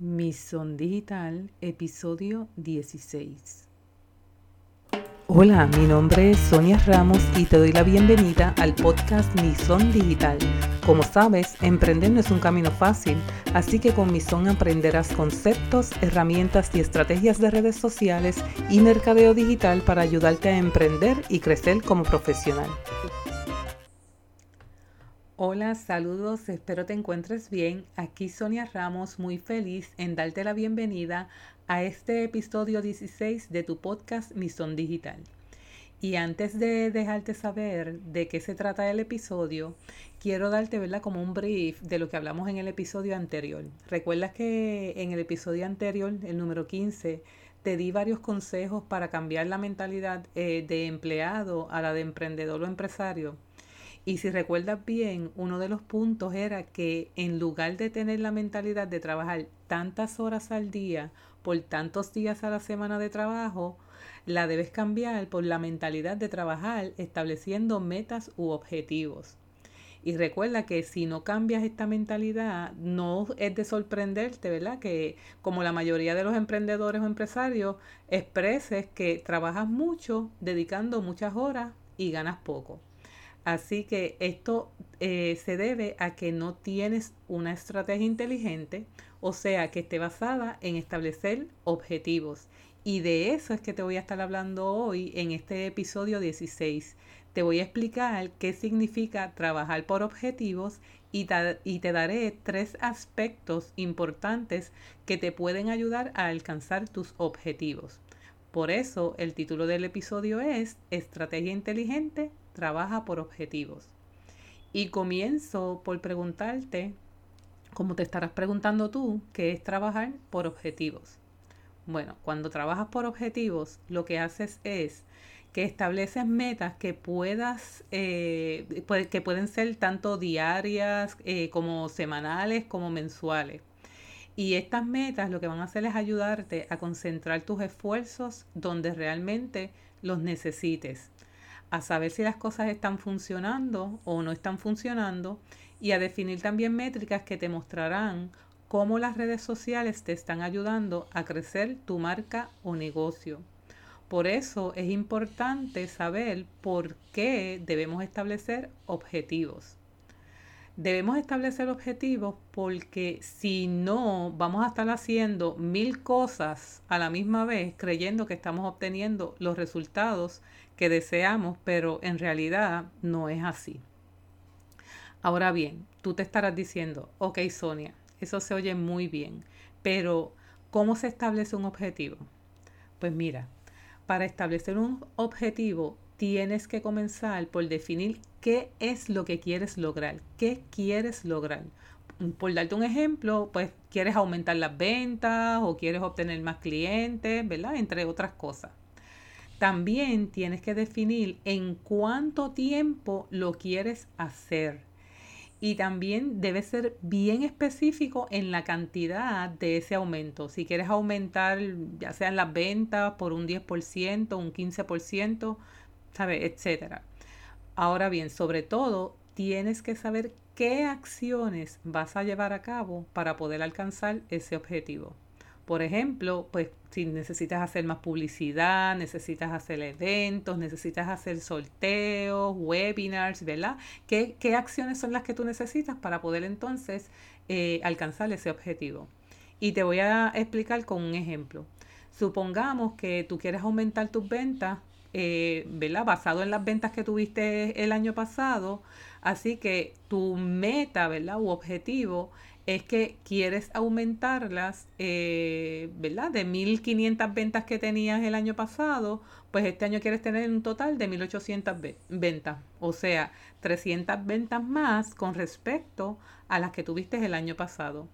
Misión Digital, episodio 16. Hola, mi nombre es Sonia Ramos y te doy la bienvenida al podcast Misión Digital. Como sabes, emprender no es un camino fácil, así que con Misión aprenderás conceptos, herramientas y estrategias de redes sociales y mercadeo digital para ayudarte a emprender y crecer como profesional. Hola, saludos, espero te encuentres bien. Aquí Sonia Ramos, muy feliz en darte la bienvenida a este episodio 16 de tu podcast Misión Digital. Y antes de dejarte saber de qué se trata el episodio, quiero darte ¿verdad? como un brief de lo que hablamos en el episodio anterior. Recuerdas que en el episodio anterior, el número 15, te di varios consejos para cambiar la mentalidad eh, de empleado a la de emprendedor o empresario y si recuerdas bien, uno de los puntos era que en lugar de tener la mentalidad de trabajar tantas horas al día por tantos días a la semana de trabajo, la debes cambiar por la mentalidad de trabajar estableciendo metas u objetivos. Y recuerda que si no cambias esta mentalidad, no es de sorprenderte, ¿verdad? Que como la mayoría de los emprendedores o empresarios, expreses que trabajas mucho, dedicando muchas horas y ganas poco. Así que esto eh, se debe a que no tienes una estrategia inteligente, o sea, que esté basada en establecer objetivos. Y de eso es que te voy a estar hablando hoy en este episodio 16. Te voy a explicar qué significa trabajar por objetivos y, y te daré tres aspectos importantes que te pueden ayudar a alcanzar tus objetivos. Por eso el título del episodio es Estrategia Inteligente trabaja por objetivos. Y comienzo por preguntarte, como te estarás preguntando tú, ¿qué es trabajar por objetivos? Bueno, cuando trabajas por objetivos, lo que haces es que estableces metas que puedas, eh, que pueden ser tanto diarias eh, como semanales como mensuales. Y estas metas lo que van a hacer es ayudarte a concentrar tus esfuerzos donde realmente los necesites a saber si las cosas están funcionando o no están funcionando y a definir también métricas que te mostrarán cómo las redes sociales te están ayudando a crecer tu marca o negocio. Por eso es importante saber por qué debemos establecer objetivos. Debemos establecer objetivos porque si no, vamos a estar haciendo mil cosas a la misma vez creyendo que estamos obteniendo los resultados que deseamos, pero en realidad no es así. Ahora bien, tú te estarás diciendo, ok Sonia, eso se oye muy bien, pero ¿cómo se establece un objetivo? Pues mira, para establecer un objetivo tienes que comenzar por definir qué es lo que quieres lograr, qué quieres lograr. Por darte un ejemplo, pues quieres aumentar las ventas o quieres obtener más clientes, ¿verdad? Entre otras cosas. También tienes que definir en cuánto tiempo lo quieres hacer. Y también debe ser bien específico en la cantidad de ese aumento. Si quieres aumentar ya sean las ventas por un 10%, un 15%, ¿sabes? Etcétera. Ahora bien, sobre todo, tienes que saber qué acciones vas a llevar a cabo para poder alcanzar ese objetivo. Por ejemplo, pues si necesitas hacer más publicidad, necesitas hacer eventos, necesitas hacer sorteos, webinars, ¿verdad? ¿Qué, acciones son las que tú necesitas para poder entonces eh, alcanzar ese objetivo? Y te voy a explicar con un ejemplo. Supongamos que tú quieres aumentar tus ventas, eh, ¿verdad? Basado en las ventas que tuviste el año pasado. Así que tu meta, ¿verdad? U objetivo es que quieres aumentarlas, eh, ¿verdad? De 1.500 ventas que tenías el año pasado, pues este año quieres tener un total de 1.800 ventas, o sea, 300 ventas más con respecto a las que tuviste el año pasado.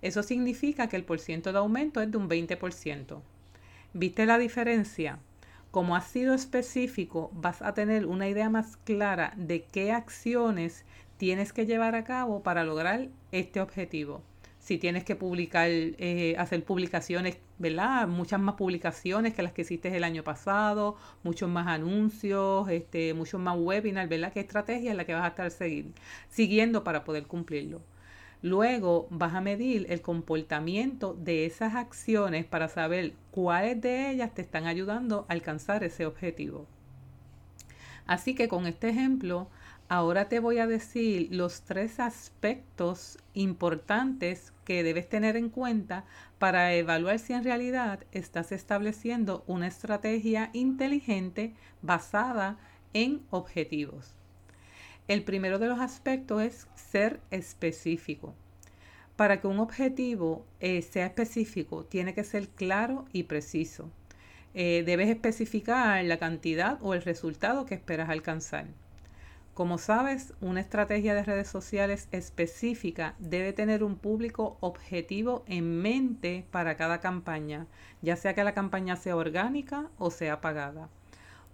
Eso significa que el porciento de aumento es de un 20%. ¿Viste la diferencia? Como ha sido específico, vas a tener una idea más clara de qué acciones tienes que llevar a cabo para lograr este objetivo. Si tienes que publicar, eh, hacer publicaciones, ¿verdad? Muchas más publicaciones que las que hiciste el año pasado, muchos más anuncios, este, muchos más webinars, ¿verdad? ¿Qué estrategia es la que vas a estar seguir, siguiendo para poder cumplirlo? Luego vas a medir el comportamiento de esas acciones para saber cuáles de ellas te están ayudando a alcanzar ese objetivo. Así que con este ejemplo, ahora te voy a decir los tres aspectos importantes que debes tener en cuenta para evaluar si en realidad estás estableciendo una estrategia inteligente basada en objetivos. El primero de los aspectos es ser específico. Para que un objetivo eh, sea específico, tiene que ser claro y preciso. Eh, debes especificar la cantidad o el resultado que esperas alcanzar. Como sabes, una estrategia de redes sociales específica debe tener un público objetivo en mente para cada campaña, ya sea que la campaña sea orgánica o sea pagada.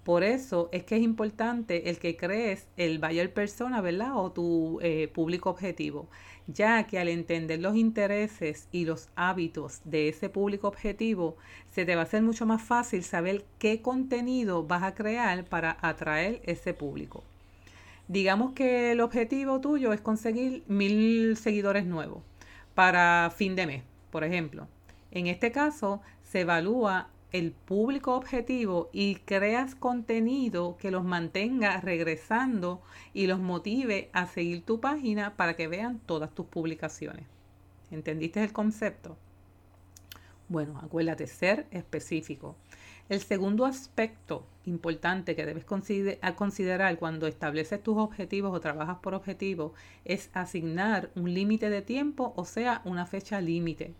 Por eso es que es importante el que crees el buyer persona, ¿verdad? O tu eh, público objetivo, ya que al entender los intereses y los hábitos de ese público objetivo, se te va a hacer mucho más fácil saber qué contenido vas a crear para atraer ese público. Digamos que el objetivo tuyo es conseguir mil seguidores nuevos para fin de mes, por ejemplo. En este caso, se evalúa el público objetivo y creas contenido que los mantenga regresando y los motive a seguir tu página para que vean todas tus publicaciones. ¿Entendiste el concepto? Bueno, acuérdate, ser específico. El segundo aspecto importante que debes considerar cuando estableces tus objetivos o trabajas por objetivos es asignar un límite de tiempo, o sea, una fecha límite.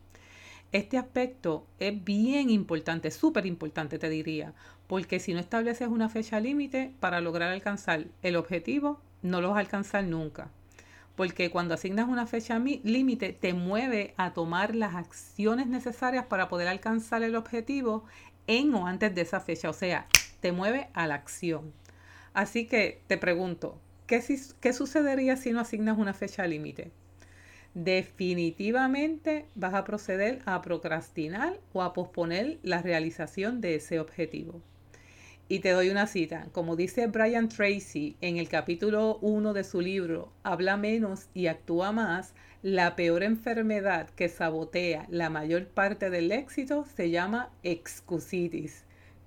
Este aspecto es bien importante, súper importante te diría, porque si no estableces una fecha límite para lograr alcanzar el objetivo, no lo vas a alcanzar nunca. Porque cuando asignas una fecha límite, te mueve a tomar las acciones necesarias para poder alcanzar el objetivo en o antes de esa fecha. O sea, te mueve a la acción. Así que te pregunto, ¿qué, qué sucedería si no asignas una fecha límite? definitivamente vas a proceder a procrastinar o a posponer la realización de ese objetivo. Y te doy una cita. Como dice Brian Tracy en el capítulo 1 de su libro Habla menos y actúa más, la peor enfermedad que sabotea la mayor parte del éxito se llama excusitis.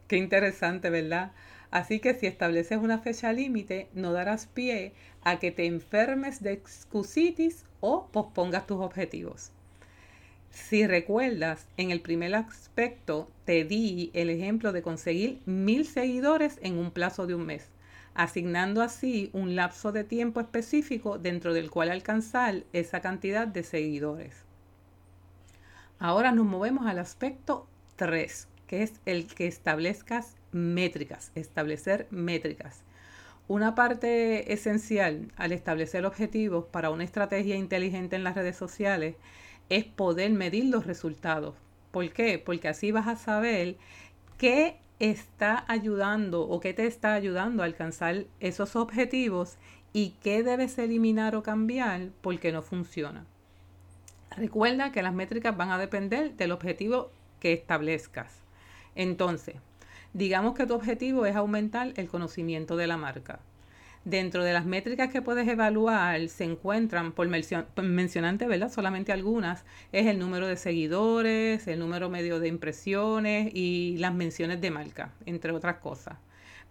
Qué interesante, ¿verdad? Así que si estableces una fecha límite, no darás pie a que te enfermes de excusitis o pospongas tus objetivos. Si recuerdas, en el primer aspecto te di el ejemplo de conseguir mil seguidores en un plazo de un mes, asignando así un lapso de tiempo específico dentro del cual alcanzar esa cantidad de seguidores. Ahora nos movemos al aspecto 3, que es el que establezcas métricas, establecer métricas. Una parte esencial al establecer objetivos para una estrategia inteligente en las redes sociales es poder medir los resultados. ¿Por qué? Porque así vas a saber qué está ayudando o qué te está ayudando a alcanzar esos objetivos y qué debes eliminar o cambiar porque no funciona. Recuerda que las métricas van a depender del objetivo que establezcas. Entonces, digamos que tu objetivo es aumentar el conocimiento de la marca. Dentro de las métricas que puedes evaluar se encuentran, por mencionante, ¿verdad? Solamente algunas, es el número de seguidores, el número medio de impresiones y las menciones de marca, entre otras cosas.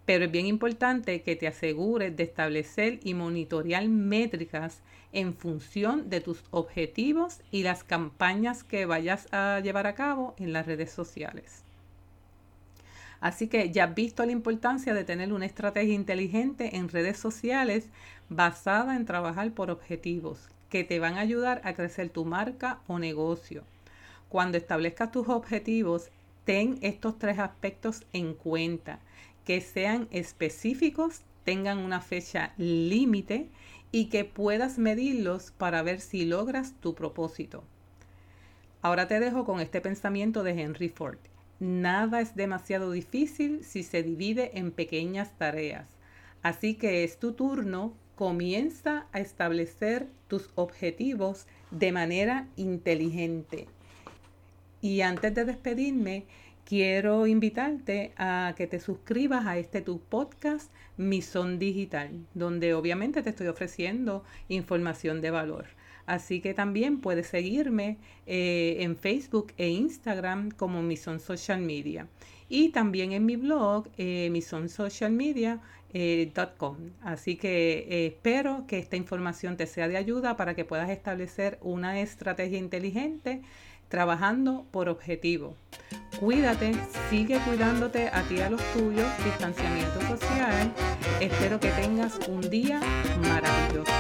Pero es bien importante que te asegures de establecer y monitorear métricas en función de tus objetivos y las campañas que vayas a llevar a cabo en las redes sociales. Así que ya has visto la importancia de tener una estrategia inteligente en redes sociales basada en trabajar por objetivos que te van a ayudar a crecer tu marca o negocio. Cuando establezcas tus objetivos, ten estos tres aspectos en cuenta, que sean específicos, tengan una fecha límite y que puedas medirlos para ver si logras tu propósito. Ahora te dejo con este pensamiento de Henry Ford. Nada es demasiado difícil si se divide en pequeñas tareas. Así que es tu turno, comienza a establecer tus objetivos de manera inteligente. Y antes de despedirme, quiero invitarte a que te suscribas a este tu podcast Son Digital, donde obviamente te estoy ofreciendo información de valor. Así que también puedes seguirme eh, en Facebook e Instagram como Mison Social Media. Y también en mi blog, eh, misonsocialmedia.com. Eh, Así que eh, espero que esta información te sea de ayuda para que puedas establecer una estrategia inteligente trabajando por objetivo. Cuídate, sigue cuidándote a ti y a los tuyos, distanciamiento social. Espero que tengas un día maravilloso.